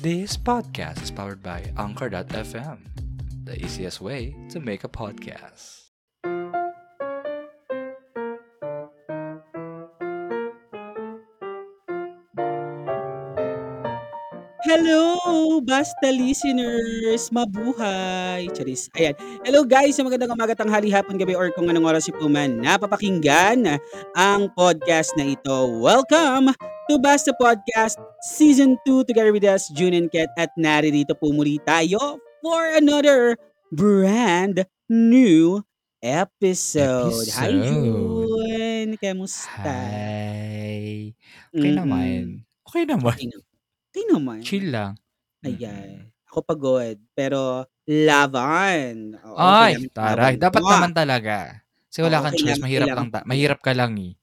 This podcast is powered by Anchor.fm, the easiest way to make a podcast. Hello, basta listeners! Mabuhay! Charis. Ayan. Hello guys, magandang umaga, tanghali, hapon, gabi, or kung anong oras po man napapakinggan ang podcast na ito. Welcome to Basta Podcast Season 2 together with us, June and Ket. At naririto po muli tayo for another brand new episode. Hi Episode. June! Kamusta? Hi. Okay Mm-mm. naman. Okay naman. Okay naman. Okay naman. Chill lang. Ayan. Ako pagod, pero laban. Oo, Ay, taray. laban Dapat naman talaga. Kasi wala Oo, kang choice. Mahirap kailangan lang. Ta- mahirap ka lang eh.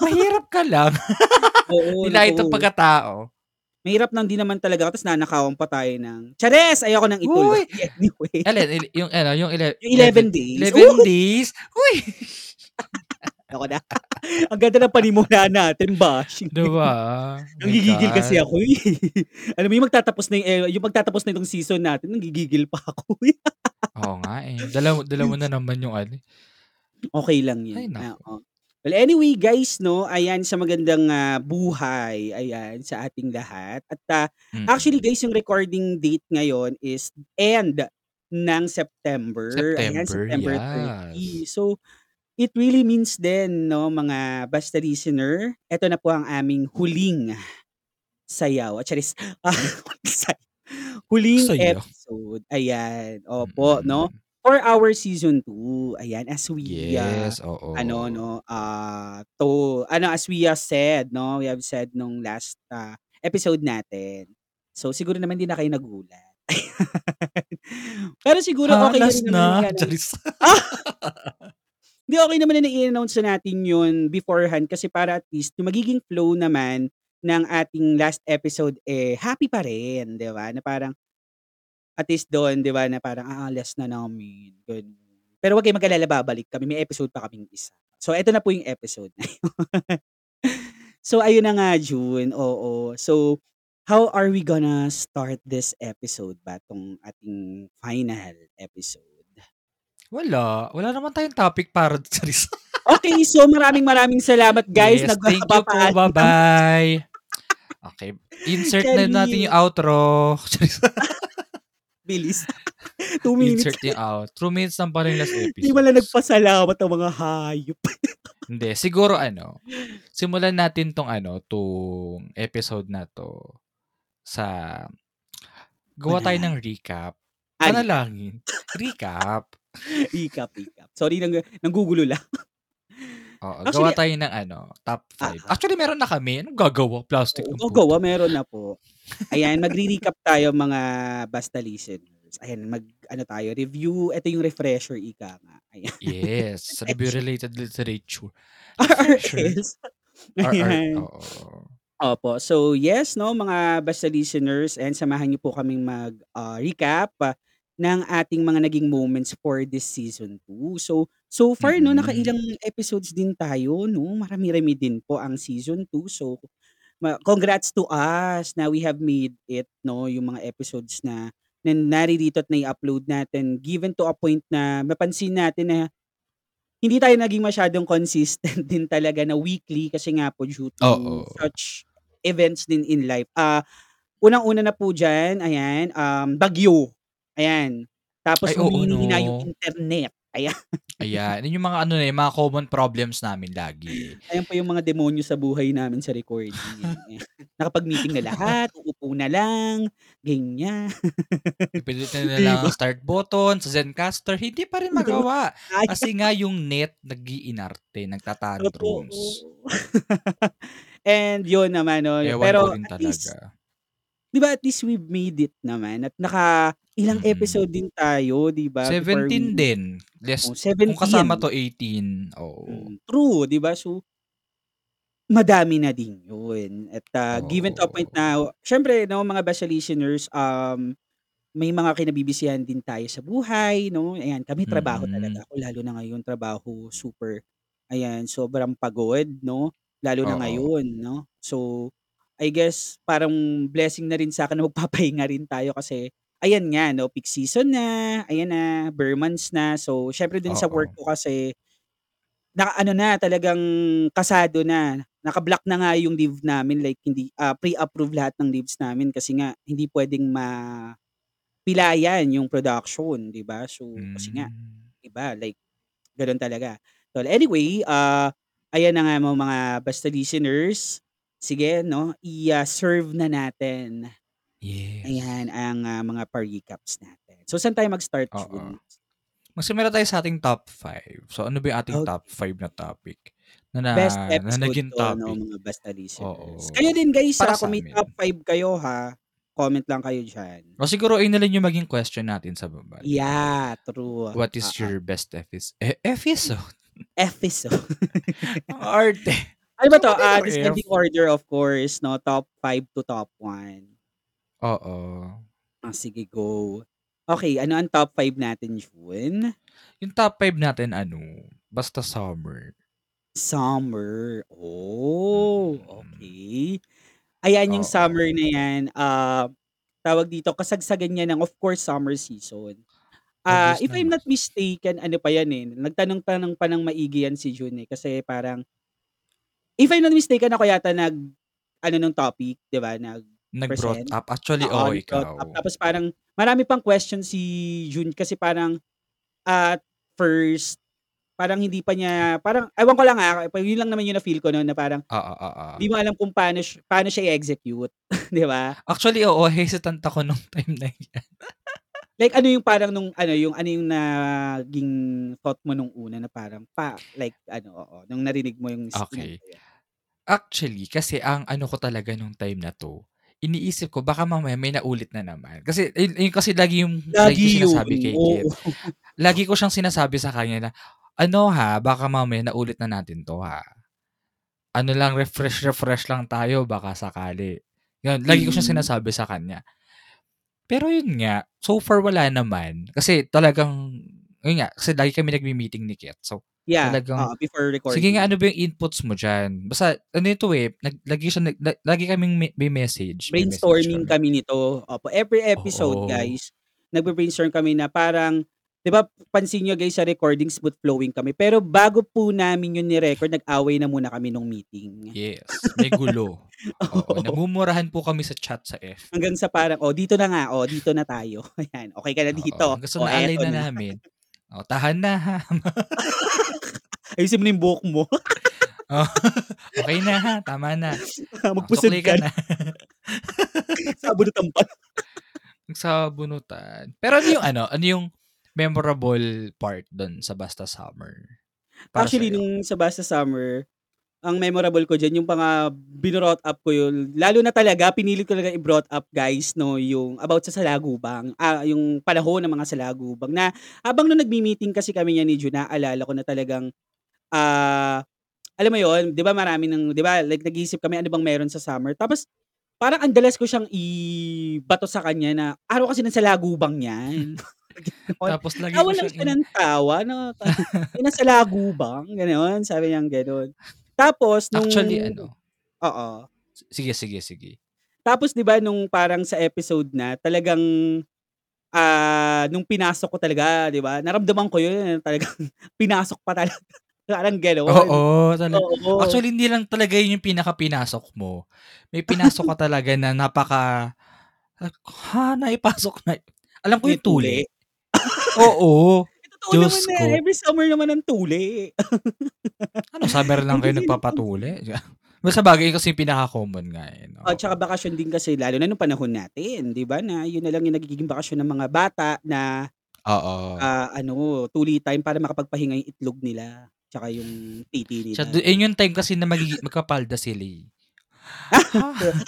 Mahirap ka lang. Oo, Nila itong naku. pagkatao. Mahirap nang di naman talaga tapos nanakawan pa tayo ng Chares! Ayoko nang ituloy. Uy! Anyway. Alin, il- yung, ano, yung, ele- Yung 11 days. 11 days. Uy! Ako na. Ang ganda ng panimula natin, bashing. Diba? Nanggigigil My kasi God. ako eh. Alam mo yung magtatapos na yung, eh, yung magtatapos na itong season natin, nanggigigil pa ako eh. Oo nga eh. Dala, dala mo na naman yung ano. Okay lang yun. Ay, nako. oo. Well, anyway, guys, no, ayan sa magandang ah, buhay, ayan, sa ating lahat. At ah, Mm. actually, guys, yung recording date ngayon is end ng September. Ayan, September, September yes. 30. So, it really means then, no, mga basta listener, eto na po ang aming huling sayaw. At charis, ah, huling Sayaw. episode. Ayan, opo, no? For our season 2, ayan, as we ah, Yes, oo. ano no ah to ano as we uh, said no we have said nung last ah, episode natin so siguro naman din na kayo nagulat pero siguro okay na Halas rin naman na. yan Charis. Hindi okay naman na i-announce na natin yun beforehand kasi para at least yung magiging flow naman ng ating last episode eh happy pa rin, 'di ba? Na parang at least doon, 'di ba, na parang ah last na namin. Ganun. Pero wag kayong mag-alala, babalik kami. May episode pa kaming isa. So eto na po yung episode na yun. so ayun na nga June. Oo. So how are we gonna start this episode ba tong ating final episode? Wala. Wala naman tayong topic para Charis. Okay, so maraming maraming salamat guys. yes, thank you po. Bye-bye. Okay. Insert na Charis. natin yung outro. Bilis. Two minutes. Insert yung outro. Two minutes lang pa rin last Hindi episode. wala nagpasalamat ang mga hayop. Hindi. Siguro ano, simulan natin tong ano, tong episode na to sa gawa tayo ng recap. Ano? Panalangin. Recap. Recap, recap. Sorry, nang, nanggugulo lang. Oo, Actually- gawa tayo ng ano, top 5. Ah. Actually, meron na kami. Anong gagawa? Plastic. Oo, gawa, meron na po. Ayan, magre-recap tayo mga basta listeners. Ayan, mag, ano tayo, review. Ito yung refresher, ika nga. Ayan. Yes. Review-related literature. RRS. RR. Ayan. Oo. Opo. So, yes, no, mga basta listeners, and samahan niyo po kaming mag-recap ng ating mga naging moments for this season 2. So, so far, no, Mm. nakailang episodes din tayo, no? Marami-rami din po ang season 2. So, ma- congrats to us na we have made it, no, yung mga episodes na, na naririto at na-upload natin, given to a point na mapansin natin na hindi tayo naging masyadong consistent din talaga na weekly kasi nga po due to Oo. such events din in life. Ah, unang-una na po diyan, ayan, um, bagyo. Ayan. Tapos Ay, humihina no. yung internet. Ayan. Ayan. Yun yung mga ano na, yung mga common problems namin lagi. Ayan po yung mga demonyo sa buhay namin sa recording. Ayan. Nakapag-meeting na lahat, uupo na lang, ganyan. Ipilitin na lang ang start button sa Zencaster. Hindi pa rin magawa. Kasi nga yung net nag-iinarte, nagtatantrums. And yun naman, no. Ewan Pero at least. Di ba at least we've made it naman. At naka ilang Mm. episode din tayo, di ba? before 17 we- din. Less, Oh, 17. kung kasama to 18. Oo. Mm, True, 'di ba? So madami na din 'yun. At ah, given to a point na syempre no mga best listeners um may mga kinabibisihan din tayo sa buhay, no? Ayan, kami trabaho Mm. talaga ako lalo na ngayon trabaho super ayan, sobrang pagod, no? Lalo na Oo. ngayon, no? So I guess parang blessing na rin sa'kin na magpapahinga rin tayo kasi ayan nga 'no, peak season na, ayan na, bare months na. So, siyempre din sa work Oo. ko kasi naka-ano na, talagang kasado na. Naka-block na nga yung leave namin like hindi, ah, pre-approve lahat ng leaves namin kasi nga hindi puwedeng mapilayan yung production, 'di ba? So, kasi nga Hmm. iba like gano'n talaga. Well, anyway, ah, ayan na nga mo mga basta listeners, sige 'no, i ah, serve na natin. Yes. Ayan ang, ah, mga pa-recaps natin. So, saan tayo mag-start, Oo. Magsimula tayo sa ating top 5. So, ano ba yung ating Okay. top 5 na topic na na Best na episode naging 'to 'no, topic? mga basta listeners. Oo. Kayo din guys, Para ah, kung may top 5 kayo ha, comment lang kayo diyan. O siguro ayun na lang yung maging question natin sa baba, 'di ba? Yeah, true. What is Oo. your best epis e episode? Episode. Arte. Ano ba 'to, F. descending order of course 'no, top 5 to top 1. Oo. Ah, sige go. Okey, ano ang top 5 natin, Jun? Yung top 5 natin ano, basta summer. Summer. Oh, okey. Ayan yung Oo. summer na 'yan, ah, tawag dito, kasagsagan niya ng of course summer season. Ah, Obvious if I'm naman. not mistaken ano pa 'yan, eh, nagtanong-tanong pa ng maigi 'yan si Jun, eh, kasi parang if I'm not mistaken ako yata nag-ano nung topic, 'di ba, Nag-brought nag-present? up. Actually, Oo, nag-brought ikaw. up tapos parang marami pang question si Jun kasi parang at first, parang hindi pa niya parang ewan ko lang, ah, yun lang naman yung na-feel ko nun na parang Oo, oo. di mo alam kung paano siya paano siya i-execute, 'di ba? Actually, oo, hesitant ako nung time na 'yan. Like ano yung parang nung ano yung ano yung naging thought mo nung una na parang pa like ano, oo, nung narinig mo yung s Okey. Actually, kasi ang ano ko talaga nung time na 'to, iniisip ko baka mamaya may naulit na naman. Kasi ayun ayun kasi lagi yung lagi ko Lagi yun, sinasabi kay Kit. Lagi ko siyang sinasabi sa kanya na, "Ano ha, baka mamaya naulit na natin 'to ha. Ano lang, refresh-refresh lang tayo baka sakali." Yun, lagi ko siyang Mm. sinasabi sa kanya. Pero yun nga, so far wala naman. Kasi talagang yun nga, kasi lagi kami nagme-meeting ni Kit. So, Yeah, talagang, oo, before "Sige nga, recording. ano ba yung inputs mo diyan?" Basta ano ito, eh, nag lagi siya nag la lagi kaming may may message, may message Brainstorming kami. kami nito. Opo, every episode Oo. guys, nagbe-brainstorm kami na parang 'di ba pansin niyo guys sa recording smooth flowing kami, pero bago po namin yun ni-record nag-away na muna kami nung meeting. Yes, may gulo. Oo, Oo. nagmumurahan po kami sa chat sa FB. Hanggang sa parang, "Oh, dito na nga, oh, dito na tayo. Ayan, okey ka na Oo, dito? hanggang sa Oh, na na." namin, "O, tahan na ha." Ayusin mo na yung buhok mo. Oh, "Okey na ha, tama na. O, Magpusod sukli ka na. na." Sabunutan pa. Nagsabunutan. Pero ano yung ano, ano yung memorable part dun sa Basta Summer? Para Actually, sa'yo? nung sa Basta Summer, ang memorable ko diyan yung mga bino-brought up ko yun, lalo na talaga pinilit ko talaga i-brought up guys 'no, yung about sa salagubang, ah, yung panahon ng mga salagubang na habang nung nagme-meeting kasi kami niyan ni Jun, naalala ko na talagang, ah, alam mo yun, 'di ba marami ng 'di ba like nag-iisip kami ano bang meron sa summer, tapos parang ang dalas ko siyang ibato sa kanya na, "Araw kasi ng salagubang 'yan." Tapos lagi Tawa lang siya in ng tawa na, "Yan ang salagubang?" Gano'n, sabi niyang gano'n. Tapos nung Actually ano oo. sige, sige, sige. Tapos 'di ba nung parang sa episode na talagang, ah, nung pinasok ko talaga 'di ba, naramdaman ko yun talagang pinasok pa talaga, parang gano'n. Oo, tala Oo. actually hindi lang talaga yun yung pinakapinasok mo. May pinasok ka talaga na napaka ha, naipasok na alam ko yung tuli. Oo, Eh, totoo naman Diyos na ko. every summer naman ang tuli. Ano, summer lang kayo nagpapatuli? Well, sabagay kasi yung pinaka-common nga, eh, 'no, At tsaka oo. bakasyon din kasi lalo na nung panahon natin 'di ba, na yun na lang yung nagiging bakasyon ng mga bata na, Oo. ah, ano, tuli time para makapagpahinga yung itlog nila, tsaka yung titi Siya nila. du yun yung time kasi na magigi magpapalda sila, eh. Ha?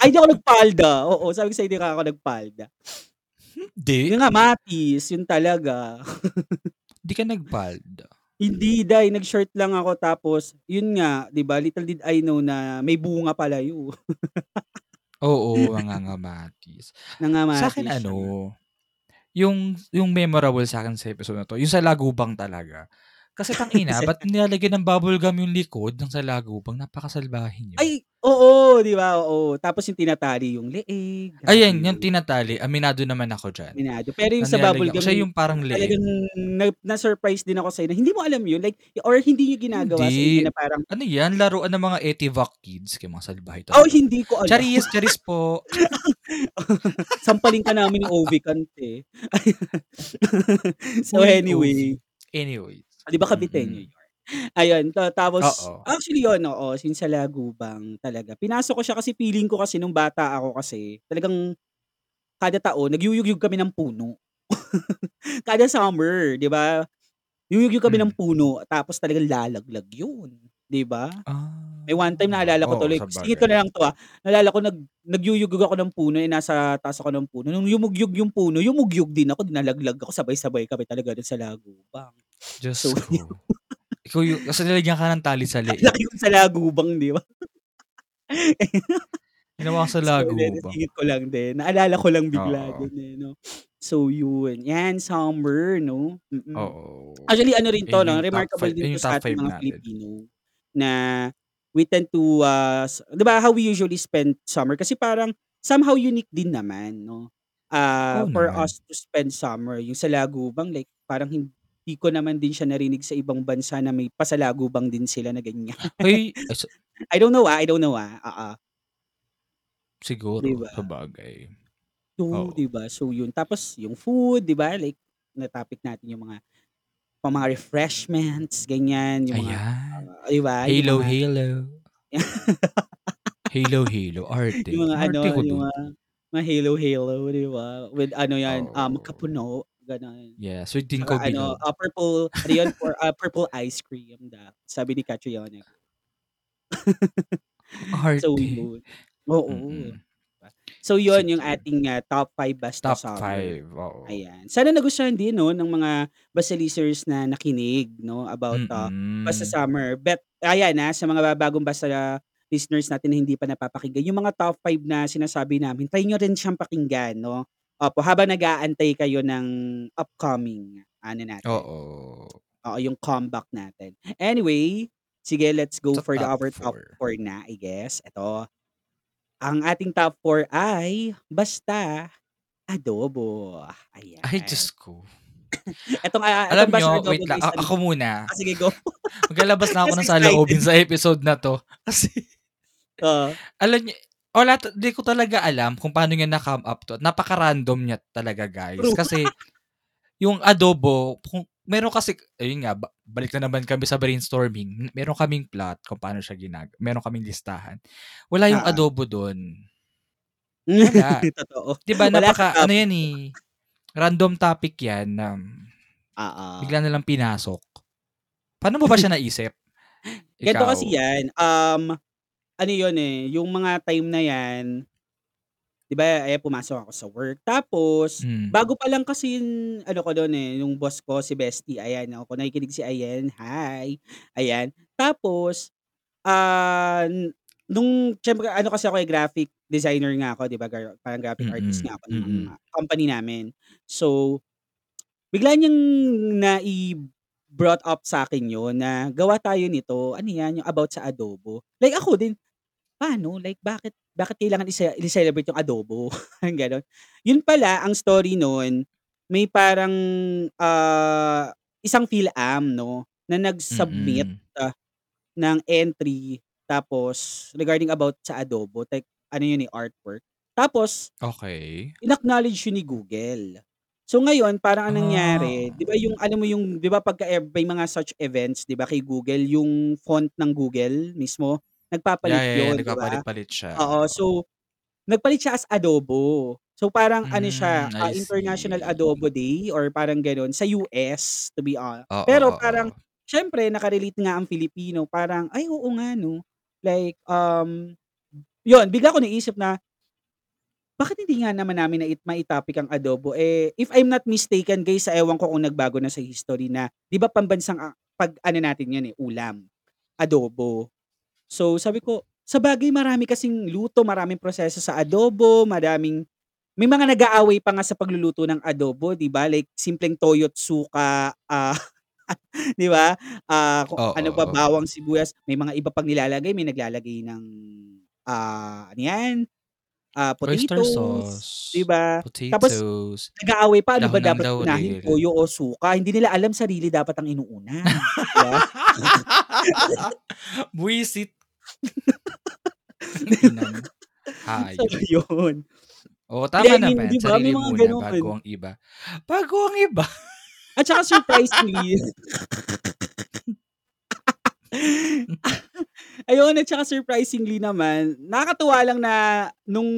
Ay, di ako nagpalda, oo, sabi ko sa'yo hindi nga ako nagpalda. Hindi. Yun nga matis, yun talaga. Di ka nagpalda. Hindi day, nag-short lang ako tapos yun nga, 'di ba, little did I know na may bunga pala yun. Oo, mangangamatis. Nangamatis Sa'kin siya. ano, yung yung memorable sa'kin sa episode na 'to, yung salagubang talaga. Kasi tangina, ba't nilalagyan ng bubble gum yung likod ng salagubang, napakasalbahe niyo. Ay, Oo, 'di ba? Oo. Tapos yung tinatali yung leeg, Ayan, yung yun. tinatali, aminado naman ako diyan. Aminado. Pero yung sa bubble gum, siya yung parang leeg. talagang na na-surprise din ako sa'yo na hindi mo alam yun, like or hindi niyo ginagawa sa inyo Hindi. na parang Ano yan, laruan ng mga Etivac kids, kayo mga salbahe Oh, talaga. hindi ko alam. Charis, charis po. Sampalin ka namin ni Ovicant, eh. So, Uy, anyway. Oh, 'di ba Caviteño Mm. yun? Ayun, ta tapos Oo. actually yun, oo, since sa Lagubang talaga. Pinasok ko siya kasi feeling ko kasi nung bata ako kasi, talagang kada taon nagyuyugyug kami ng puno. Kada summer, 'di ba? Yuyugyug kami ng Hmm. puno tapos talagang lalaglag yun, 'di ba? Ah, May one time naalala ko oo, tuloy, ko sabagay. na lang 'to, ah. Naalala ko nag nagyuyugog ako ng puno, eh, nasa taas ako ng puno. Nung yumugyug yung puno, yumugyug din ako, nalaglag ako, sabay-sabay kami talaga dun sa Lagubang. Diyos So, yun. ko. Ikaw yung kasi nilagyan ka ng tali sa Ang leeg. laki sa Lagubang, 'di ba? Ginawa ko sa So, Lagubang. nasingit ko lang din. Naalala ko lang bigla Oo. din, eh, 'no? So, yun. Yan, summer, 'no? Mm. Oo. Actually ano rin 'to, Ayun 'no, yung top remarkable 5 din ayun 'to yung sa top ating 5 mga natin. Filipino na we tend to, ah, s 'di ba how we usually spend summer kasi parang somehow unique din naman, 'no? Ah, Oo for naman. us to spend summer. Yung sa Lagubang like parang hindi ko naman din siya narinig sa ibang bansa na may pasalagubang din sila na ganyan. Ay, ay sa I don't know, ah, I don't know, ah, oo. 'Di Siguro, ba? sabagay. So, Oo. 'di ba? So, yun. Tapos yung food, 'di ba, like na-topic natin yung mga pang mga refreshments, ganyan, yung mga, Ayan. ah, 'di ba, yung Halo, mga halo. Halo, halo, yung arte. mga ano, ko yung mga mga halo-halo, 'di ba? With ano yan, um, Oo. kapuno, gano'n. Yes, with Tsaka ginkgo ano, ah, purple ano yun, for, ah, purple ice cream daw, sabi ni Catriona. So, Arte. yun. Oo. So, yun yung Sige. ating, ah, top 5 basta Top summer. 5, oo. Ayan. Sana nagustuhan din 'no, ng mga basta listeners na nakinig 'no, about, ah, basta Mm. summer. Bet ayan, ah, sa mga bagong basta listeners natin na hindi pa napapakinggan, yung mga top 5 na sinasabi namin, try niyo rin siyang pakinggan 'no. Opo, habang nag-aantay kayo ng upcoming ano natin, Oo. oo, yung comeback natin. Anyway, sige let's go Sa for the top our top 4. 4 na, I guess. Eto, ang ating top 4 ay basta adobo. Ay, Ayan. Diyos ko. Etong, ah, Alam etong basta niyo, adobo wait lang, guys, a ano ako muna. ah, sige go. Maglalabas na ako ng saloobin excited. sa episode na 'to. Kasi Oo. alam niyo wala 'di ko talaga alam kung paano niya na-come up 'to. Napaka-random niya talaga, guys. True. Kasi yung adobo, kung meron kasi ayun nga, ba balik na naman kami sa brainstorming. Meron kaming plot kung paano siya ginag meron kaming listahan. Wala yung Oo. adobo dun. Wala. Totoo. 'Di ba Wala napaka ano yan, eh, random topic yan na Oo. bigla na lang pinasok. Paano mo ba siya naisip? Ganito Ikaw? kasi yan, um, ano yun, eh, yung mga time na yan 'di ba, ayan pumasok ako sa work. Tapos Hmm. bago pa lang kasi yung ano ko dun, eh, yung boss ko si Bestie, ayan, oh, kung nakikinig si Ayen, hi. Ayan. Tapos, ah, nung siyempre ano kasi ako, eh, graphic designer nga ako, 'di ba, gar parang graphic artist Mm, nga ako ng mm. company namin. So, bigla niyang nai-brought up sa'kin yun na gawa tayo nito, ano yan, yung about sa adobo. Like ako din, paano, like bakit bakit kailangan i-celebrate yung adobo, gano'n. Yun pala ang story nun, may parang, ah, isang Fil-Am 'no, na nag-submit, Mm. ah, ng entry tapos regarding about sa adobo, like ano yun, eh, artwork. Tapos Okey. in-acknowledge yun ni Google. So, ngayon parang ang nangyari, 'di Ah. ba yung alam mo yung 'di ba pagka may mga such events 'di ba kay Google, yung font ng Google mismo, nagpapalit yeah, yeah, yun, 'di ba? nagpapalit-palit siya, Oo, oo. so nagpalit siya as adobo. So, parang ano siya, Hmm, ah, I International see. Adobo Day or parang gano'n sa US to be hon Oo, pero parang oo. siyempre naka-relate nga ang Filipino, parang, ay oo nga 'no. Like, um, yun bigla ko naisip na bakit hindi nga naman namin nai mai-topic ang adobo, eh, if I'm not mistaken guys, ah, ewan ko kung nagbago na sa history na 'di ba pambansang, ah, pag-ano natin yun, eh, ulam, adobo. So, sabi ko, sabagay marami kasing luto, maraming proseso sa adobo, madaming may mga nag-aaway pa nga sa pagluluto ng adobo, 'di ba, like simpleng toyo't suka, ah, 'di ba, ah, kung Oo, ano pa, oo. bawang, sibuyas, may mga iba pang nilalagay, may naglalagay ng ah, ano yan, ah, Oyster potatoes, sauce, ba? Tapos potatoes, nag-aaway pa, ano ba dapat unahin, laurel. toyo o suka? Hindi nila alam sarili dapat ang inuuna, ba? mo, So, hayop. yun. Oo, tama mean, naman, 'di ba, may sarili mga muna gano'n. bago ang iba. Bago ang iba. At saka surprisingly Ayun, at saka surprisingly naman, nakakatuwa lang na nung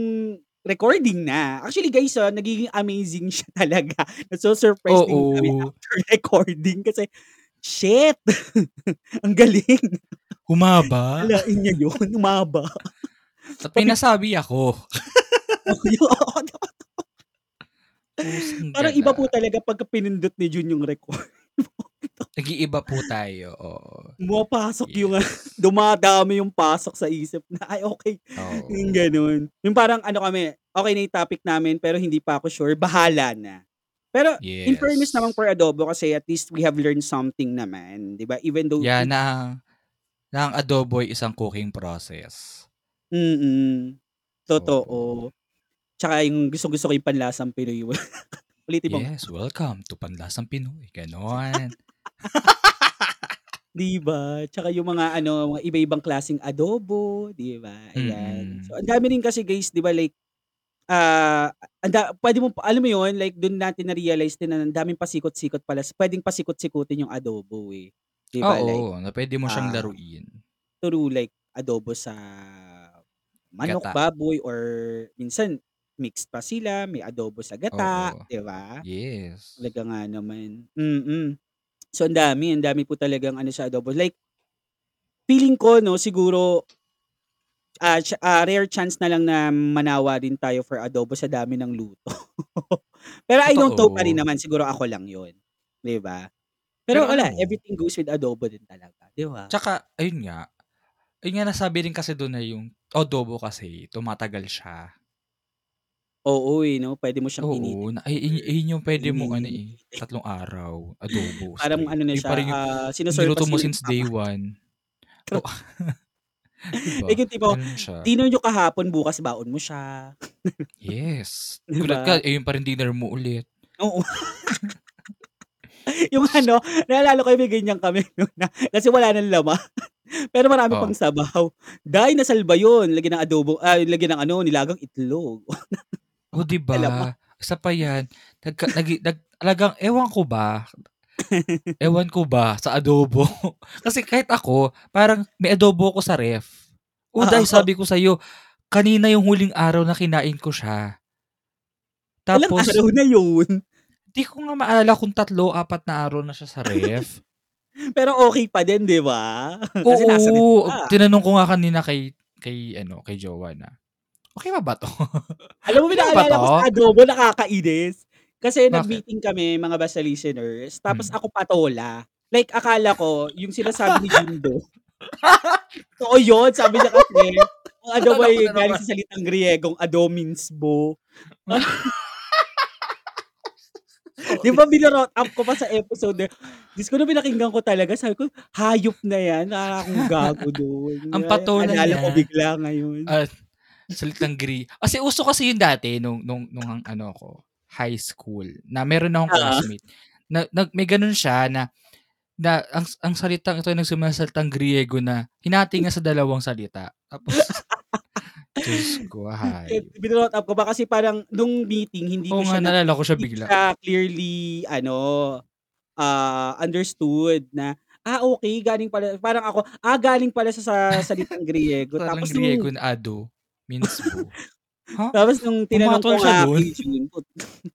recording na actually guys, ah, nagiging amazing siya talaga. Naso-surprise din kami after recording kasi, shit! Ang galing. Humaba. Akalain niya yun, humaba. At may nasabi ako. Parang iba po talaga pagka pinindot ni Jun yung record. Nag-iiba po tayo, oo. Pumapasok yung, ah, Yes. dumadami yung pasok sa isip na, "Ay okey." Yung Oo. gano'n. Yung parang ano kami, okey na yung topic namin pero hindi pa ako sure, bahala na. Pero in fairness naman Yes. for adobo kasi at least we have learned something naman, 'di ba? Even though Yeah, na na ang adobo ay isang cooking process. Mm, Oo. totoo. Tsaka yung gustong-gusto ko yung panlasang Pinoy. Ulitin mo. Yes, welcome to Panlasang Pinoy, gano'n. 'Di ba? Tsaka yung mga ano, mga iba-ibang klaseng adobo, 'di ba? Ayan. So, Mm. ang dami rin kasi guys, 'di ba, like, ah, anda puwede mo alam mo yun, like dun natin na-realize din na ang daming pasikot-sikot pala, puwedeng pasikot-sikutin yung adobo, eh. 'Di ba, like, Oo, na puwede mo siyang ah, laruin. true, like adobo sa manok, Gata. baboy, or minsan mixed pa sila, may adobo sa gata, Oo. 'di ba? Yes. Talaga nga naman. Mm. So, ang dami, ang dami po talagang ano sa adobo. Like feeling ko 'no, siguro ah, cha ah, rare chance na lang na manawa din tayo for adobo sa dami ng luto. Pero I don't know pa rin naman, siguro ako lang yun, 'di ba? Pero Pero wala, mo everything goes with adobo din talaga, 'di ba? Tsaka ayun nga, ayun nga nasabi rin kasi dun na yung adobo kasi tumatagal siya. Oo, eh, 'no, puwede mo siyang initin Oo, na for ay ay ayun yung puwede mong ano, init. eh, tatlong araw, adobo Parang straight. ano na Yun siya, pa rin yung ah, niluto pa mo since day ama. one. True. Oo. 'Di ba, Like yung tipo, ganun siya. dinner niyo kahapon, bukas baon mo siya. Yes. 'Di Gulat ka, ba? eh, yun pa rin dinner mo ulit. Oo. Yung ano, naalala ko yung may ganyan kami no'n na kasi wala ng laman, pero marami pang Oh. sabaw. Day, nasalba yun, lagyan ng adobo ay lagyan ng ano, nilagang itlog. Oh, 'di Alam mo? ba? Isa pa yan, nagka nagi nag talagang ewan ko ba ewan ko ba sa adobo. Kasi kahit ako, parang may adobo ako sa ref. Oh, Day, Oo. sabi ko sa'yo, kanina yung huling araw na kinain ko siya. Ilang Tapos araw na yun? Di ko nga maalala kung 3, 4 na araw na siya sa ref. Pero okey pa din, 'di ba? Kasi nasa Oo, tinanong ko nga kanina kay kay ano, kay jowa na, "Okey pa ba 'to? Alam mo, may Okey pa ba naalala 'to?" ko sa adobo, nakakainis. Kasi Bakit? nag-meeting kami, mga basta listeners, tapos Hmm. ako patola. Like akala ko yung sinasabi ni Jindo totoo yun, sabi niya kasi, ang adobo ko ay na galing sa salitang Griegong adominsbo. 'Di ba binurot up ko pa sa episode na Diyos ko, nung pinakinggan ko talaga sabi ko, hayop na yan, para akong gago dun. Ang patola naalala ko niya, bigla ngayon. at salitang Gri kasi uso kasi yun dati nung nung nung ang ano ko, high school, na meron akong Oo. classmate na nag may gano'n siya na na ang ang salitang ito ay nagsimula sa salitang Griego na hinati niya sa dalawang salita. Tapos Diyos ko, hayop. binurot up ko pa kasi parang nung meeting hindi ko Oo nga, siya na naalala ko siya ko bigla. siya clearly ano, ah, understood na, ah, okey galing pala parang ako, ah, galing pala siya sa salitang Griego. Tapos Griego na ado, means bo. Ha? tapos nung tinanong ko siya nga dun? kay Jun, put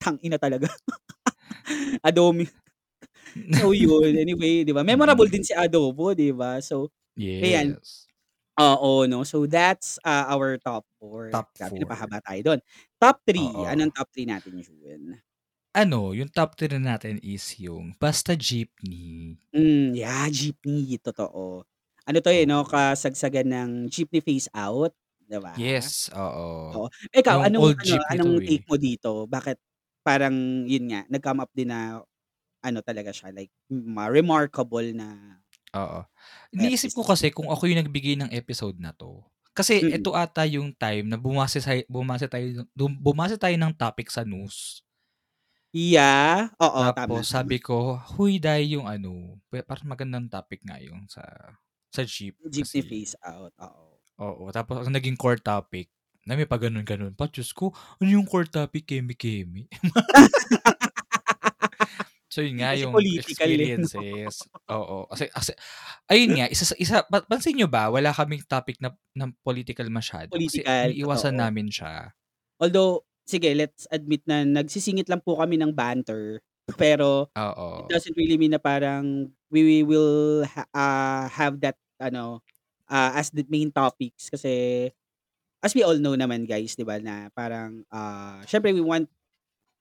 tangina talaga. Adomi so yun, anyway, 'di ba, memorable din Mm. si adobo, 'di ba? So, ayan. Yes. Oo, 'no, so that's, ah, our top 4. Top Grabe 4. napahaba tayo dun. Top 3, Oo. anong top 3 natin, Jun? Ano, yung top 3 na natin is yung basta jeepney. Hmm, yeah, jeepney, totoo. Ano 'to, eh, 'no, kasagsagan ng jeepney phase out, 'di ba? Yes, oo. Oo. Ikaw, Yung anong old ano, jeepney anong 'to, eh. take mo dito? Bakit parang yun nga, nag-come up din na ano talaga siya, like ma remarkable na Oo. Iniisip ko episode? kasi kung ako yung nagbigay ng episode na 'to, Kasi Mm. ito ata yung time na bumase say bumase tayo dum bumase tayo ng topic sa news. Yeah, oo, tama, Tapos tama. sabi ko, huy day yung ano, pe parang magandang topic nga yung sa sa jeep Jeepney kasi phase out, oo. Oo, tapos ang naging core topic na may pa gano'n-gano'n pa. Diyos ko, ano yung core topic, keme-keme? So yun nga Kasi yung eh, no? experiences. Oo, kasi kasi ayun nga isa sa isa pa pansin niyo ba wala kaming topic na na political masyado kasi Political, iniiwasan totoo. namin siya. Although, sige let's admit na nagsisingit lang po kami ng banter, pero it Oo. doesn't really mean na parang we we will ha ah, have that ano, ah, as the main topics kasi as we all know naman guys 'di ba na parang, ah, siyempre we want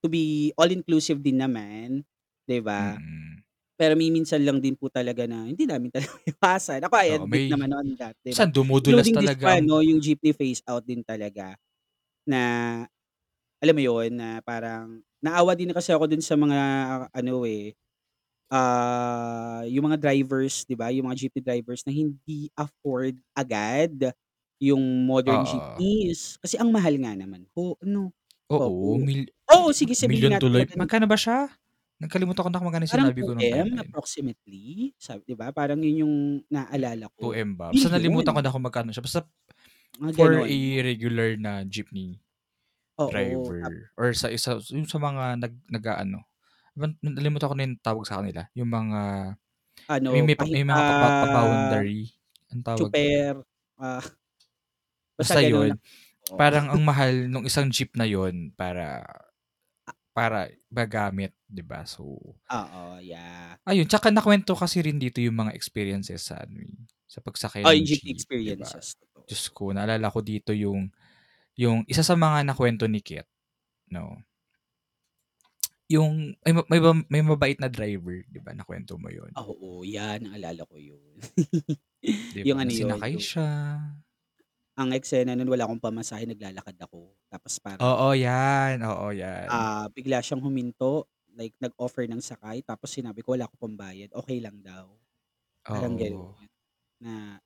to be all-inclusive din naman, 'di ba? Mm. Pero minsan lang din po talaga na hindi namin talaga maiwasan. Ako I Oo, admit may naman on that, 'di ba? minsan dumudulas Including this talaga one ang 'no, yung jeepney phase out din talaga na alam mo yun, na parang naawa din kasi ako dun sa mga ano, eh, ah, yung mga drivers 'di ba, yung mga jeepney drivers na hindi afford agad yung modern Oo. jeepneys. Kasi ang mahal nga naman po ano, Oo, opo. mil Oo, sige sabihin milyon natin tuloy. Magkano ba siya? Nagkalimutan ko na kung magkano yung Parang sinabi ko nung time 2M na yun. approximately, sabi 'di ba, parang yun yung naalala ko. 2M ba? Basta nalimutan ko na kung magkano siya. Basta Mga for gano'n. a regular na jeepney Oo, tap driver or sa isa yung sa mga nag nag-aano, ban nalimutan ko na yung tawag sa kanila, yung mga may Ano, may pahi may mga pa pa-boundary, anong tawag chofer, ah, basta Basta yun, oo. parang ang mahal nung isang jeep na yun para para magamit, 'di ba? So Oo, yeah. ayun, tsaka nakwento kasi rin dito yung mga experiences sa ano, sa pagsakay Oh, ng jeepney jeep, experiences, totoo. Diyos ko, naalala ko dito yung yung isa sa mga nakwento ni Kit 'no. Yung may ma may ma may mabait na driver, 'di ba, nakwento mo yun? Oo, yan naalala ko yun. 'Di Yung ano na yun, sinakay yung siya. ang eksena nun wala akong pamasahe, naglalakad ako. Tapos parang Oo, yan. Oo, yan. ah, bigla siyang huminto, like nag-offer ng sakay tapos sinabi ko, "Wala akong pambayad, okey lang daw." Parang gano'n. Na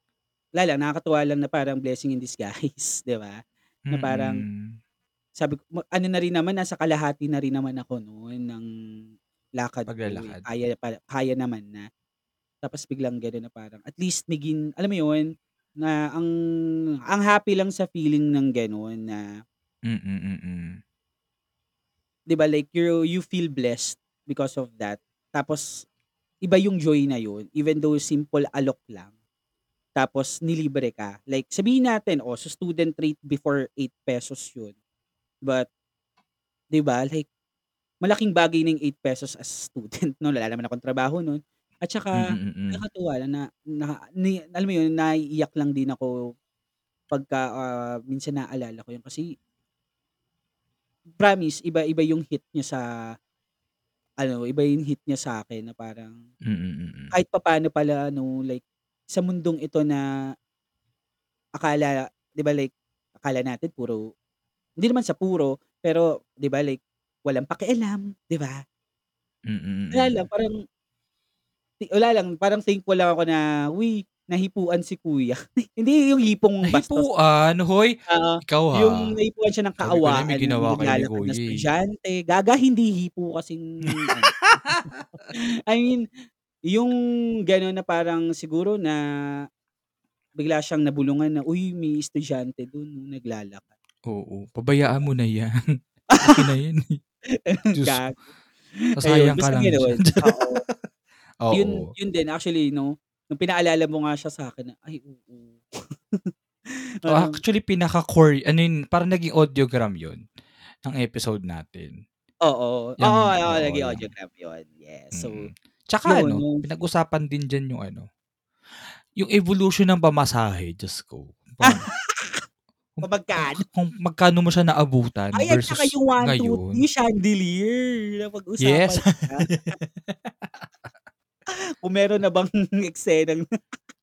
wala lang, nakakatuwa lang na parang blessing in disguise, 'di ba? Na parang Mm. Sabi ko ma ano na rin naman, nasa kalahati na rin naman ako nun ng lakad ko, eh, Paglalakad. kaya pa kaya naman na. Tapos biglang gano'n na parang at least naging alam mo yun, na ang ang happy lang sa feeling ng gano'n na Mm, mm. 'di ba, like you you feel blessed because of that. Tapos iba yung joy na yun, even though simple alok lang. Tapos nilibre ka. Like sabihin natin, oh, sa student rate before ₱8 yun. But 'di ba, like malaking bagay yung ₱8 as student nun, wala naman akong trabaho nun. At saka Mm, mm. nakakatuwa lang na na ni alam mo yun, naiiyak lang din ako pagka, ah, minsan naalala ko yun kasi promise iba-iba yung hit niya sa ano, iba yung hit niya sa'kin na parang Mm, mm. kahit papaano pala ano, like sa mundong ito na akala 'di ba, like akala natin puro hindi naman sa puro, pero 'di ba, like walang pakialam, 'di ba? Mm, Wala lang mm. parang ti wala lang, parang thankful lang ako na, "Uy, nahipuan si kuya." Hindi yung hipong bastos. Nahipuan? Hoy, Oo, ikaw, ha. yung nahipuan siya ng Sabi ko na may ng ginawa kayo ni naglalakad na kuya, eh. estudyante. Gaga, hindi hipo kasing ano I mean, yung gano'n na parang siguro na bigla siyang nabulungan na, "Uy, may estudyante dun 'no, naglalakad." Oo, pabayaan mo na yan. Okey na yan, eh. Diyos ko, Gago. Ayun, sasayang ka basta lang diyan. gano'n, oo. Yun Oo. yun din actually 'no, nung pinaalala mo nga siya sa'kin na, ay oo. Oh, Parang actually pinaka-core ano yun, parang naging audiogram yun ng episode natin. Oo, oo, Yang oo, oo, naging audiogram yun, yes. So, mm. Tsaka yun ano, yung pinag-usapan din diyan yung ano, yung evolution ng pamasahe, Diyos ko. Parang kung Kung magkano. kung magkano mo siya naabutan Ay, at saka versus yung 1, 2, 3 ngayon. chandelier, napag-usapan Yes. na. Kung meron na bang eksenang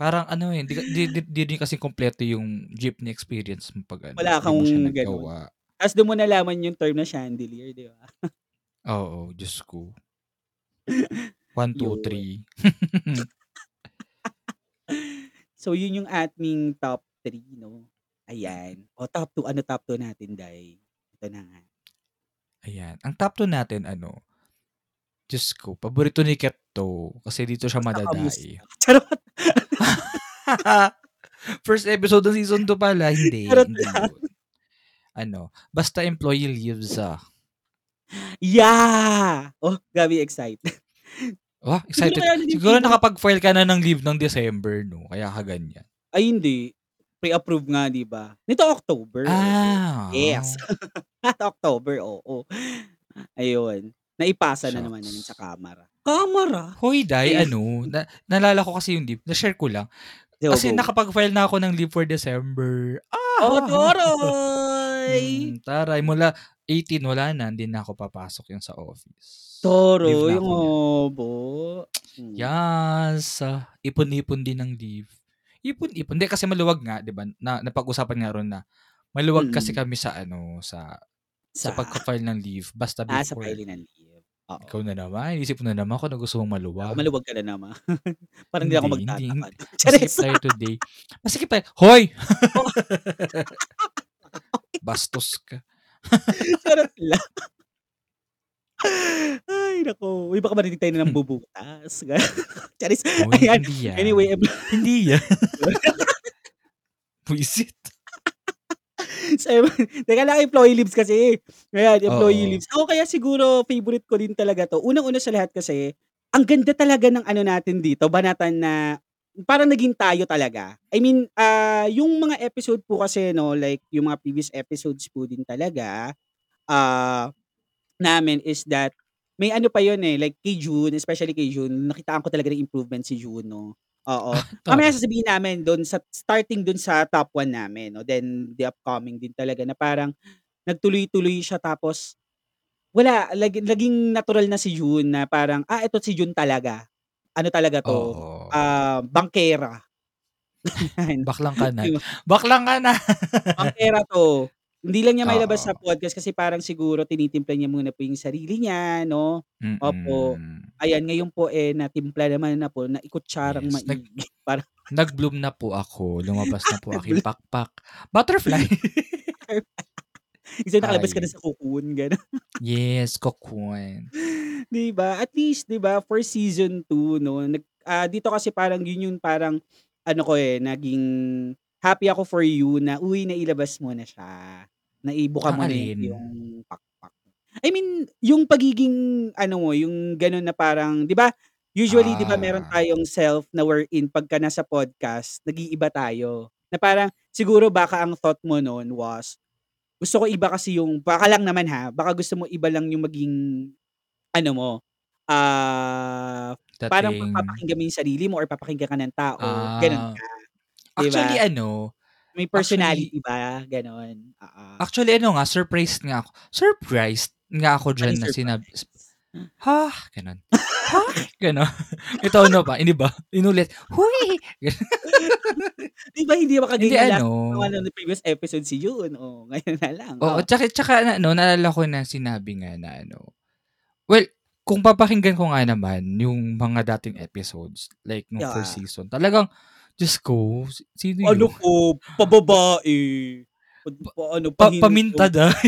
Parang ano, eh, di di di di rin kasi kumpleto yung jeepney experience mo 'pag ano, Wala di kang nagawa. Tas dun mo nalaman yung term na chandelier, 'di ba? Oo, Diyos ko. 1, 2, Yun. 3. So, yun yung ating top 3, 'no? Ayan. O top 2, ano top 2 natin, Day? Ito na nga. Ayan. Ang top 2 natin ano, Diyos ko, paborito ni Ket 'to, kasi dito siya madadai. Charot. First episode ng season 2 pala, hindi, Charot hindi yun. Ano, basta employee leaves, ah. Yeah! Oh, grabe excite. Wah, excited. Siguro nakapag-file ka na ng leave ng December 'no, kaya ka ganyan. Ay hindi. Pre-approve nga, 'di ba? Nito October. Ah, Yes. oh. October, oo. Ayun. Naipasa na naman namin sa Shucks. kamara. Kamara? Hoy, Day, Ayun. ano, na naalala ko kasi yung leave, na-share ko lang. Go, Kasi go. nakapag-file na ako ng leave for December. Oh, Ah! taray! Hmm, taray. Mula 18 wala na, hindi na ako papasok yung sa office. Ako niyan. haba. Hmm. Yes, ah, ipon-ipon din ng leave. Ipon-ipon. Hindi kasi maluwag nga, 'di ba? Na napag-usapan nga ron na maluwag kasi Mm. kami sa ano, sa sa Sa pagka-file ng leave basta Ah, sa before. filing ng leave. Oo. Ikaw na naman, inisip mo na naman kung ano gusto mong Ako maluwag. maluwag ka na naman. Parang hindi ako magtatamad. Masikip tayo today. Masikip tayo. Hoy! Bastos ka. Charot lang. Ay, naku. Uy, baka marinig tayo na ng bubutas. Charis. Hoy, Ayan. hindi yan. Anyway, em Hindi yan. Buisit. Mo teka lang, employee leaves kasi. Ayan, employee Oo. leaves. Ako kaya siguro favorite ko din talaga 'to. Unang-una sa lahat kasi, ang ganda talaga ng ano natin dito, banatan na parang naging tayo talaga. I mean, ah, yung mga episode po kasi 'no, like yung mga previous episodes po din talaga, ah, namin is that may ano pa yun, eh, like kay June, especially kay June, nakitaan ko talaga ng improvement si June 'no. Oo. Mamaya Taray. sasabihin namin dun sa starting dun sa top 1 namin 'no, then the upcoming din talaga na parang nagtuloy-tuloy siya tapos wala, lagi naging natural na si June na parang, ah, eto si June talaga. Ano talaga 'to, Oo. ah, bangkera. Baklang ka na. Baklang ka na. Bangkera 'to. Hindi lang niya mailabas sa Oo. podcast kasi parang siguro tinitimpla niya muna po yung sarili niya 'no. Opo. Mm. Ayan, ngayon po, eh, natimpla naman na po, naikutsyarang Yes, nag maigi para nag-bloom na po ako, lumabas na po aking pakpak. Butterfly. Kasi nakalabas ka na Ay. sa cocoon, gano'n. Yes, cocoon. 'Di ba? At least 'di ba, for season 2 'no, nag ah, dito kasi parang yun yung parang ano ko, eh, naging happy ako for you na, uy, nailabas mo na siya. Naibuka Ang mo na alin? yung pakpak. I mean, yung pagiging ano mo, yung gano'n na parang 'di ba, usually 'di ba meron Ah. tayong self na wherein pagka nasa podcast, nag-iiba tayo. Na parang siguro baka ang thought mo nun was, gusto ko iba kasi yung baka lang naman ha, baka gusto mo iba lang yung maging ano mo, ah, parang Dating. papapakinggan mo yung sarili mo or papakinggan ka ng tao, gano'n Ah. ka, 'di Actually ano, May actually personality ba, gano'n? Oo. actually ano nga, surprised nga ako. Surprised nga ako Ano diyan yung na sinabi? "Ha?" Gano'n. "Ha?" Gano'n. May tono pa, hindi ba? Inulit, "Huy!" 'Di ba hindi Hindi makaganyan lahat ng ano ano ng previous episode si June, oh, ngayon na lang, Oo, oh. tsaka tsaka na ano, naalala ko na sinabi nga na ano well, kung papakinggan ko nga naman yung mga dating episodes, like nung first Yeah. season, talagang Diyos ko, si sino Ano yun? po, pababae. Pad pa ano, Pa pahinto. pamintad, ah.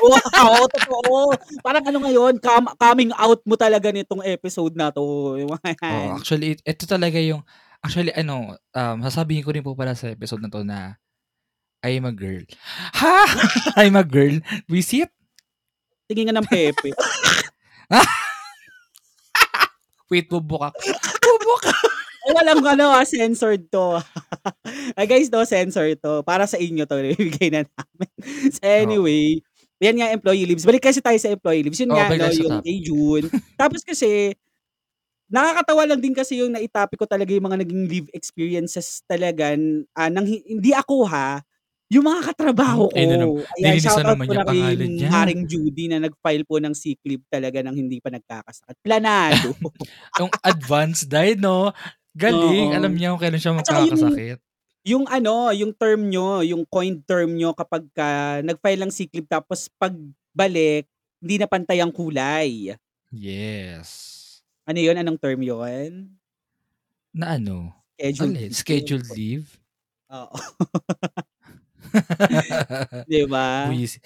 Wow, totoo. Parang ano ngayon, come coming out mo talaga nitong episode na 'to, yan. actually eto talaga yung actually ano, um, sasabihin ko rin po pala sa episode na 'to na I am a girl. Ha! I'm a girl. Visit? Tingin nga ng Pepe. Wait, bubok ako. Walang ano, ah, censored 'to. Ay, guys 'no, censor 'to. Para sa inyo 'to, ibibigay na namin. So, anyway, yan nga employee leaves. Balik kasi tayo sa employee leaves. Yun Oo, nga 'no, yung kay June. Tapos kasi, nakakatawa lang din kasi yung nai-topic ko talaga yung mga naging leave experiences talaga, ah, ng hi hindi ako ha, yung mga katrabaho Hmm, ayun na nam ko. Ayan, shoutout na kay. Maring Judy na nag-file po ng sick leave talaga ng hindi pa nagkakasakit. Planado. Yung advance died 'no? Galing, alam Oo. niya kung kailan siya At saka yung magkakasakit. yung ano, yung term niyo, yung coined term niyo kapagka nag-file ng sick leave tapos pagbalik, hindi na pantay ang kulay. Yes. Ano yun, anong term yun? Na ano? Scheduled Alin? leave. Scheduled leave? Oo. 'Di ba? Buwisi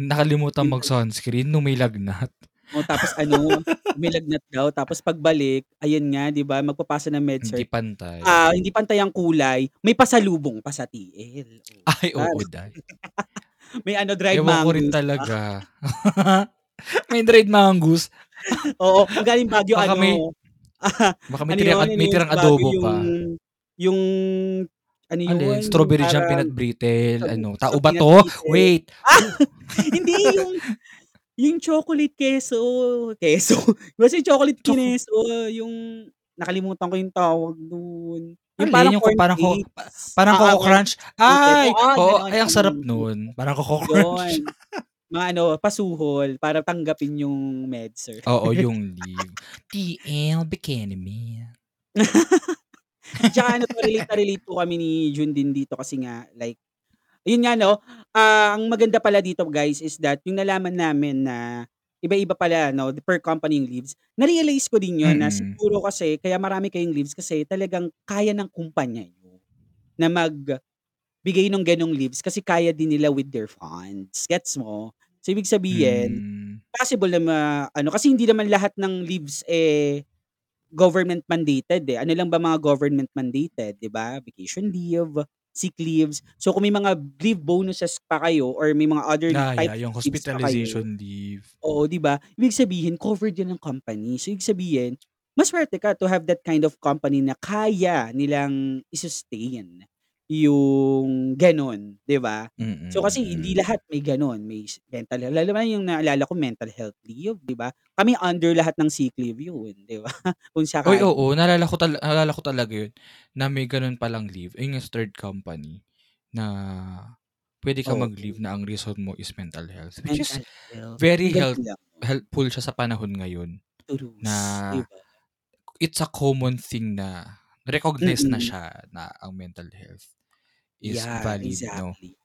nakalimutan mag-sunscreen nung may lagnat. Oh, tapos ano, may lagnat daw tapos pagbalik, ayun nga 'di ba magpapasa ng Hindi med-cert, pantay. ah, hindi pantay ang kulay, may pasalubong pa sa TL. Oh, Ay, 'di ba? oo, day. May ano, dried Ewan ko rin mangoes pa. talaga. May dried mangoes. Oo, kung galing Baguio Baka may ano, baka may ano tirang yun, ano may tirang Baguio adobo yung pa. yung ano Alin? yun, Strawberry jam parang peanut brittle, ano, sa tao ba peanut 'to? brittle. Wait. Ah! Hindi yung yung chocolate queso, queso, basta yung chocolate Choco kineso, yung nakalimutan ko yung tawag dun. Yung Alin? parang Yung ko parang ko pa parang Oo, Coco Crunch? Ay! oo, Oo, gano'n, ay ang sarap mm. nun. Parang Coco Crunch. Yun. Mga ano, pasuhol para tanggapin yung med-cert. Oo, yung leave. TL Bikini Man. Tsaka ano 'to, relate na relate po kami ni Jun din dito kasi nga like, yun nga 'no, ah, ang maganda pala dito guys is that yung nalaman namin na iba-iba pala 'no, per company yung leaves. Na-realize ko din yun na Mm. siguro kasi kaya marami kayong leaves kasi talagang kaya ng kumpanya niyo na magbigay nung gano'ng leaves kasi kaya din nila with their funds, gets mo? So, ibig sabihin, Hmm. possible na ma ano, kasi hindi naman lahat ng leaves, eh, government mandated, eh. Ano lang ba mga government mandated, 'di ba? Vacation leave, sick leaves. So, kung may mga leave bonuses pa kayo or may mga other Ah, types yeah, yung of pa kayo hospitalization leave. oo, 'di ba? Ibig sabihin covered yan ng company. So, ibig sabihin, masuwerte ka to have that kind of company na kaya nilang i-sustain yung gano'n, 'di ba? So, kasi hindi lahat may gano'n, may mental health lalo na yung naalala ko mental health leave, 'di ba? Kami under lahat ng sick leave yun, 'di ba? Kung Uy, sakali. oo, naalala ko tala naalala ko talaga yun, na may gano'n palang leave, sa third company, na puwede kang mag-leave Oo. na ang reason mo is mental health, which is Mental health, very health helpful siya sa panahon ngayon, na Trues, 'di ba? it's a common thing na recognize na Mm. siya na ang mental health is Yeah, valid 'no? exactly.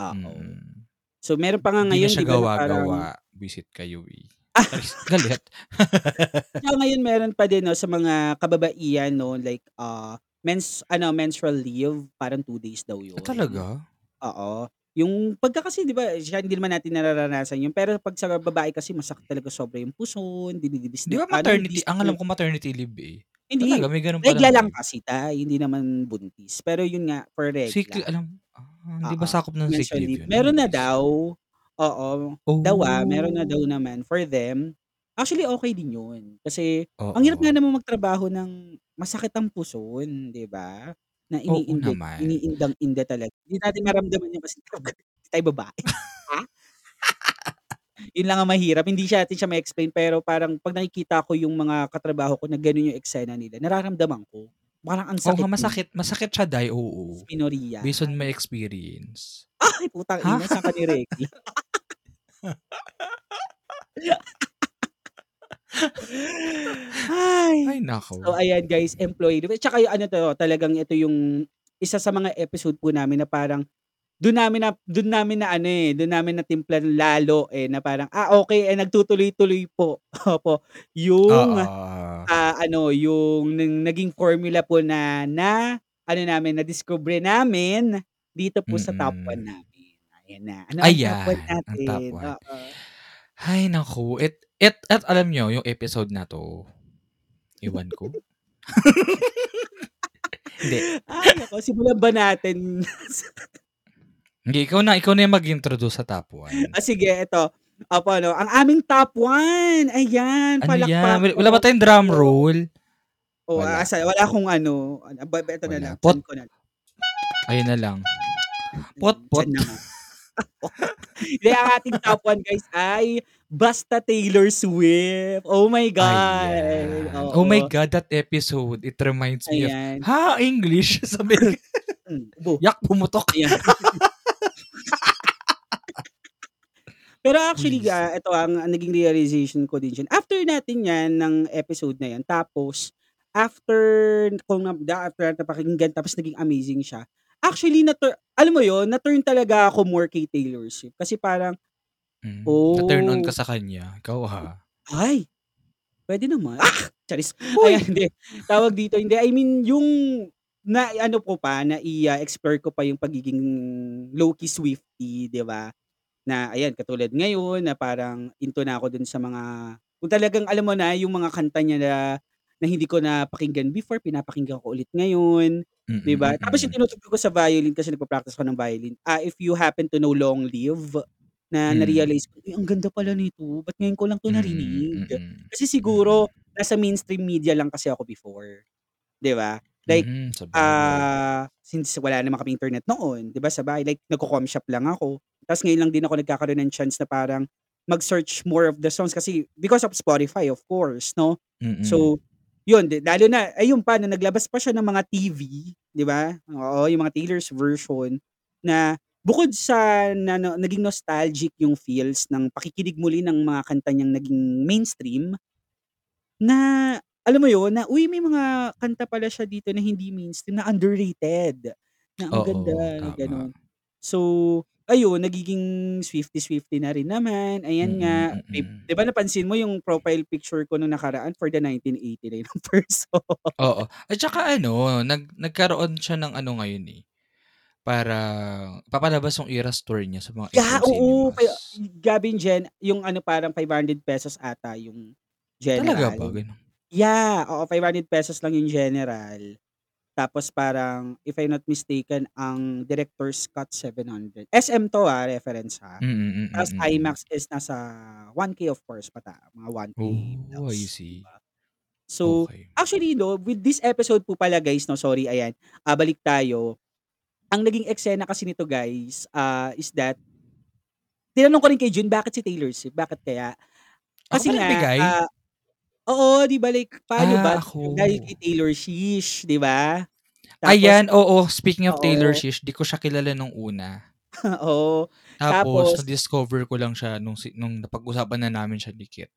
Oo. Mm. So, meron pa nga ngayon 'di ba na parang gawa-gawa, buwisit kayo, eh. Charis, galit. Tsaka ngayon meron pa din 'no, sa mga kababaihan 'no, like, ah, mens ano, menstrual leave, parang 2 days daw Ah, yun. talaga? Oo, yung pagka kasi 'di ba, siya hindi naman natin nararanasan yun, pero 'pag sa babae kasi masakit talaga sobra yung puson, dinidibis 'Di ba ano, maternity ang alam ko maternity leave, eh. Hindi, Talaga may gano'n regla palang lang kasi tay, hindi naman buntis. Pero yun nga, for Sick regla. alam ah, hindi ba Oo, sakop ng sick menstrual leave leave. yun, Meron na daw, oo, daw, ah, meron na daw Oh. naman for them. Actually, okey din yun, kasi ang hirap nga Oo. namang magtrabaho ng masakit ang puson, 'di ba? Na Oo iniindit naman. iniindang-inda talaga. Hindi natin maramdaman yun kasi hindi tayo babae. Ha? Yun lang ang mahirap, hindi siya natin siya ma-explain pero parang 'pag nakikita ko yung mga katrabaho ko na gano'n yung eksena nila, nararamdaman ko. Parang ang Oo nga, sakit din. masakit masakit siya day, oo. Dysmenorrhea. Based on my experience. Ay, putang ina, saan ka ni-regla? Ay, Ay, naku. so ayan guys, employee tsaka yung ano 'to, talagang ito yung isa sa mga episode po namin na parang dun namin na dun namin na ano, eh, dun namin natimplan lalo, eh, na parang, ah, okey, eh, nagtutuloy-tuloy po, opo, yung, Oo. ah, ano, yung ng naging formula po na na ano namin, nadiskubre namin dito po sa top 1 Mm. namin. Ayan na. Ano ang top 1 Ayan, ang top natin? 1. Oo. Hay naku, at at at alam niyo yung episode na 'to, ewan ko. Hindi. Ay naku, simulan ba natin? Hindi, ikaw na ikaw na yung mag-introduce sa top 1. Ah, sige eto, opo 'no, ang aming top 1, ayan, Ano yan, wala wala ba tayong drum roll? Oh, Wala. asa wala akong ano, ano ba eto na lang, pot ko na. ayun na lang. Ayan, na nga. Hindi, ang ating top 1 guys ay Basta Taylor Swift. Oh my God, Ayan. Oh my. God, that episode, it reminds me of, Ayan. "Ha, English?" Sabi ubo. yak, pumutok. Ayan. Pero actually, Buwisit. ah, eto ang ang naging realization ko din diyan, after natin 'yan ng episode na 'yan, tapos after kung na da after natin napakinggan tapos naging amazing siya, actually na-tur alam mo yun, na-turn talaga ako more kay Taylor Swift kasi parang, Hmm, na-turn on ka oh sa kanya, ikaw, ha? Ay, puwede naman. Ah! Charis. Uy! Ayan, hindi, tawag dito, hindi, I mean yung na ano ko pa, na i-explore ko pa yung pagiging low-key Swiftie, 'di ba? Na ayan, katulad ngayon na parang into na ako dun sa mga kung talagang alam mo na yung mga kanta niya na na hindi ko napakinggan before, pinapakinggan ko ulit ngayon, 'di ba? Mm, Tapos yung mm. tinutugtog ko sa violin kasi nagpa-practice ako ng violin, ah, if you happen to know Long Live, na Hmm. na-realize ko, "Uy, ang ganda pala nito, ba't ngayon ko lang 'to Mm, narinig?" mm, Kasi siguro mm. nasa mainstream media lang kasi ako before, 'di ba? Like, Mhm, sabagay. ah, since wala naman kaming internet noon, 'di ba, sa bahay, like nagko-com shop lang ako. Ta's ngayon lang din ako nagkakaroon ng chance na parang mag-search more of the songs kasi because of Spotify, of course, 'no? Mm. So, yun, lalo na ayun pa, nung naglabas pa siya ng mga TV, 'di ba? Oo, yung mga Taylor's version na bukod sa na na naging nostalgic yung feels ng pakikinig muli ng mga kanta niyang naging mainstream na alam mo yun, na, uy, may mga kanta pala siya dito na hindi mainstream, na underrated, na ang ganda, Oo, na tama. gano'n. So, ayun, nagiging Swiftie-Swiftie na rin naman, ayan Mm, nga, may mm. 'di ba napansin mo yung profile picture ko nung nakaraan for the 1989 na person. Oo, at saka ano, nag nagkaroon siya ng ano ngayon, eh, parang papalabas yung Eras Tour niya sa mga Yeah, SM oo, kaya Cinemas. grabe yung gen yung ano, parang ₱500 ata yung Talaga general. ba, gano'n? Yeah, oo, ₱500 lang yung general. Tapos parang if I'm not mistaken, ang director's cut, 700. SM 'to, ah, reference, ha. Mm, mm, Ta's mm. IMAX is nasa 1K of course pata mga 1K Oh, I plus, see. So, Okey. actually 'no, with this episode po pala guys 'no, sorry, ayan, ah, balik tayo. Ang naging eksena kasi nito guys, ah, is that tinanong ko rin kay Jun, bakit si Taylor Swift, bakit kaya? Ako Kasi ba nga, nagbigay? ah oo, 'di ba, like paano Ah, ba dahil ako. kay Taylor Sheesh, 'di ba? Tapos Ayan, oo, speaking of Taylor oo. Swift, 'di ko siya kilala nung una. Oo, Tapos tapos na-discover ko lang siya nung si nung napag-usapan na namin siya ni Kit.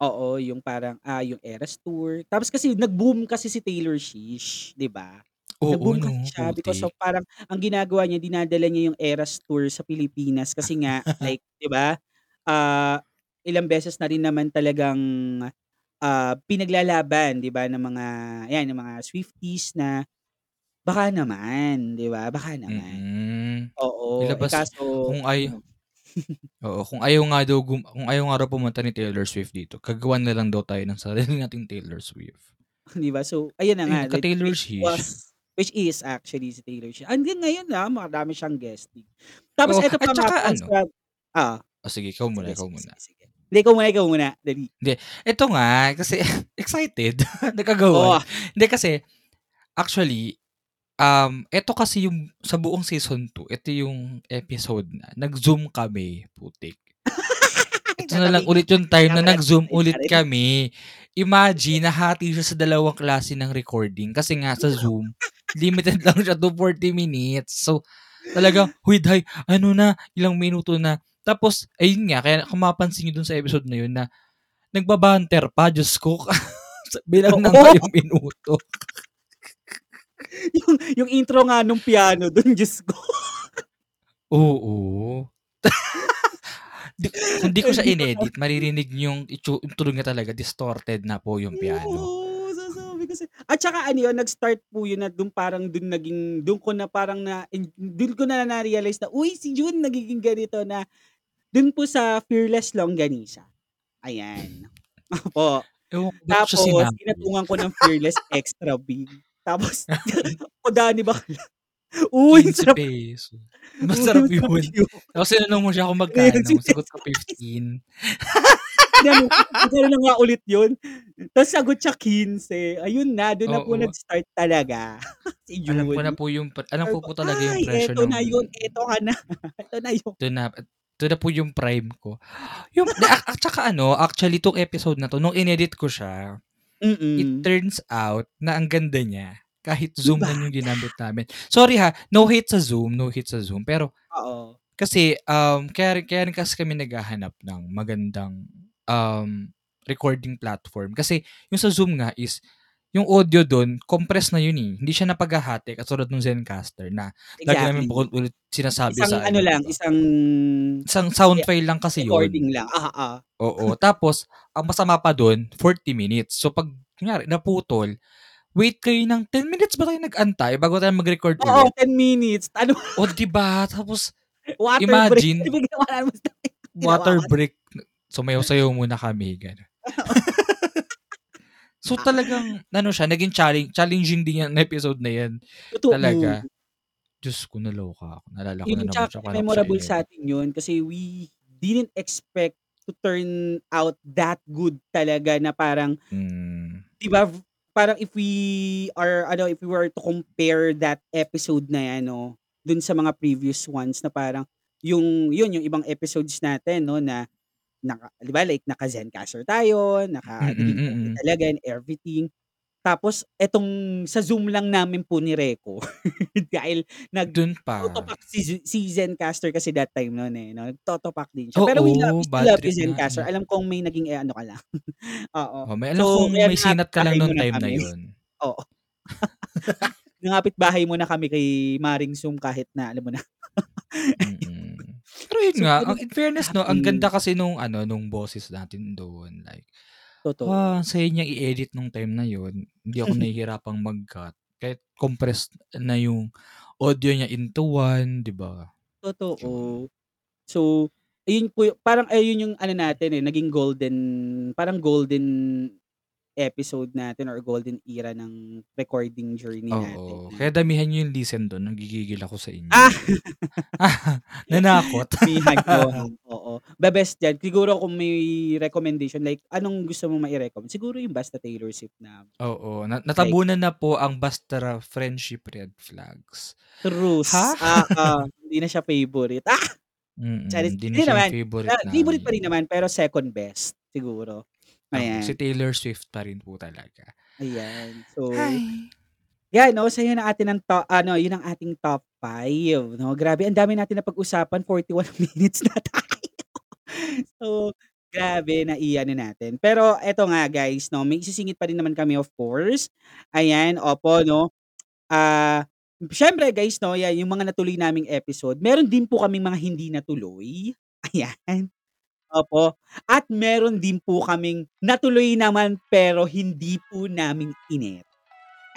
Oo, yung parang, ah, yung Eras Tour. Tapos kasi nag-boom kasi si Taylor Sheesh, 'di ba? Oo Nag-boom kasi 'no, siya because of parang ang ginagawa niya, dinadala niya yung Eras Tour sa Pilipinas kasi nga like, 'di ba, ah, ilang beses na rin naman talagang, ah, pinaglalaban, 'di ba, ng mga 'yan, ng mga Swifties na baka naman, 'di ba, baka naman. Mm, Oo, eh, ilabas kaso kung ay ano oo, kung ayaw nga daw gum kung ayaw nga raw pumunta ni Taylor Swift dito, gagawan na lang daw tayo ng sarili nating Taylor Swift. 'Di ba? So, ayan na nga, like which Swish. was which is actually si Taylor Swift. Hanggang ngayon, ah, marami siyang guesting. Tapos Oo, at pa nga saka po ano sad oo. Oh, sige ikaw muna, Sige, ikaw sige, muna. sige, sige. Hindi, ikaw muna, ikaw muna, dali. Hindi, eto nga kasi excited, nagkagawan. Oh. Hindi kasi, actually, um, eto kasi yung sa buong season 2, eto yung episode na nag-Zoom kami, putik. Eto na lang ulit yung time na nag-Zoom ulit kami. Imagine, nahati siya sa dalawang klase ng recording kasi nga sa Zoom, limited lang siya to 40 minutes. So, talagang, "Huy, Day, ano na, ilang minuto na." Tapos ayun nga, kaya kung mapapansin niyo dun sa episode na yun na nagba-banter pa, Diyos ko, bilang ng Oo. ngayong minuto. Yung yung intro nga nung piano dun, Diyos ko. Oo. Di kung di ko siya inedit, maririnig niyo yung yung tunog niya talaga distorted na po yung piano. Oo, kasi at saka ano yun, nag-start po yun na dun parang dun naging dun ko na parang na dun ko na na-realize na, uy, si Jun nagiging ganito na dun po sa Fearless Longganisa. Ayan, opo. Ewan ko Tapos sinabi. pinatungan ko ng Fearless Extra Big. Tapos ako, Danny bakla. Uy, ₱15 sarap. pesos. Uy, Masarap yun. Tapos tinanong mo siya kung magkano, sagot ko 15. Ko, "Magkano na nga ulit yun?" Tapos sagot siya 15. Ayun na, dun na po nag-start talaga si Alam ko na po yung alam ko po talaga yung "Ay, presyo eto na ng yun, eto ka na, eto na yun." Dun na dun na po yung prime ko. Yung at saka ano, actually 'tong episode na 'to, nung inedit ko siya, it Mm. turns out na ang ganda niya. Kahit Zoom ba? lang yung ginamit namin. Sorry ha, no hate sa Zoom, no hate sa Zoom. Pero Oo. kasi, um, kaya kaya rin kasi kami naghahanap ng magandang, um, recording platform. Kasi yung sa Zoom nga is yung audio dun compress na yun, eh. Hindi siya napaghahati katulad nung Zencastr na lagi namin Exactly. paulit-ulit sinasabi Isang sa ano ano, lang, isang Isang sound file lang kasi yun. recording lang, oo. Oo, tapos ang masama pa dun, 40 minutes. So 'pag kunyari naputol, wait kayo ng 10 minutes ba tayo nag-antay bago tayo mag-record Oo, ulit? 10 minutes. Ano? O, diba? Tapos, Water Imagine. break. Water break. Sumayaw-sayaw muna kami. Gano'n. so, talagang, ano siya, naging challenge, challenging din yung episode na yan. Totoo. Talaga. Diyos ko, naloka ako. Nalala ko na naman siya. memorable sa atin yun kasi we didn't expect to turn out that good talaga na parang, Mm, di ba, parang if we are, ano, if we were to compare that episode na yan, no, dun sa mga previous ones na parang, yung, yun, yung ibang episodes natin, no, na, naka, di ba, like, naka Zencaster tayo, naka, Mm, naging mm, okay mm. talaga and everything. Tapos, etong sa Zoom lang namin po ni Reco, dahil nag, dun pa. Totopak si, si Zencaster kasi that time noon eh. No? Totopak din siya. Oo, Pero we love, we love si Zencaster. Alam kong may naging eh, ano ka lang. Oo. Oh, may alam So, kong may sinat ka lang muna time na kami. yun. Oo. Nangapit bahay muna kami kay Maring Zoom kahit na, alam mo na. Mm. Pero yun So, nga, ang in fairness no, ang ganda kasi nung ano nung boses natin doon like Totoo. ah, saya niya i-edit nung time na yun. Hindi ako nahihirapang mag-cut. Kahit compressed na yung audio niya into one, 'di ba? Totoo. So, ayun po, parang ayun yung ano natin eh, naging golden, parang golden episode natin or golden era ng recording journey natin. Oo. na- Kaya damihan niyo yung listen doon, nagigigil ako sa inyo. Ah! Nanakot. Mihan ko. Oo. The best dyan. Siguro kung may recommendation, like, anong gusto mong mai-recommend? Siguro yung Basta Taylor Swift na Oo, na- natabunan na po ang Basta Friendship Red Flags. Truce. Ha? Ah, ah, hindi na siya favorite. Ah! Mm. Charis- Hindi na siya naman. favorite Ah, namin. favorite pa rin naman, pero second best. Siguro. Ayan. si Taylor Swift pa rin po talaga. Ayan. So, Hi. yan, no? So, yun ang ating ng top, ano, yun ang ating top 5. No? Grabe, ang dami natin na pag-usapan. 41 minutes na tayo. so, grabe na iyan natin. Pero, eto nga, guys, no? May isisingit pa rin naman kami, of course. Ayan, opo, no? Ah, syempre, guys, no? Yan, yung mga natuloy naming episode. Meron din po kaming mga hindi natuloy. Ayan. Opo. At meron din po kaming natuloy naman pero hindi po namin inet.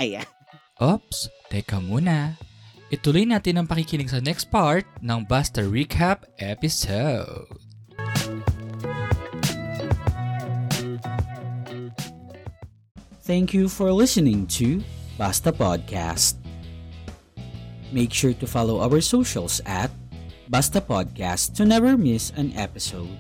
Ayan. Ops, teka muna. Ituloy natin ang pakikinig sa next part ng Basta Recap episode. Thank you for listening to Basta Podcast. Make sure to follow our socials at Basta Podcast to never miss an episode.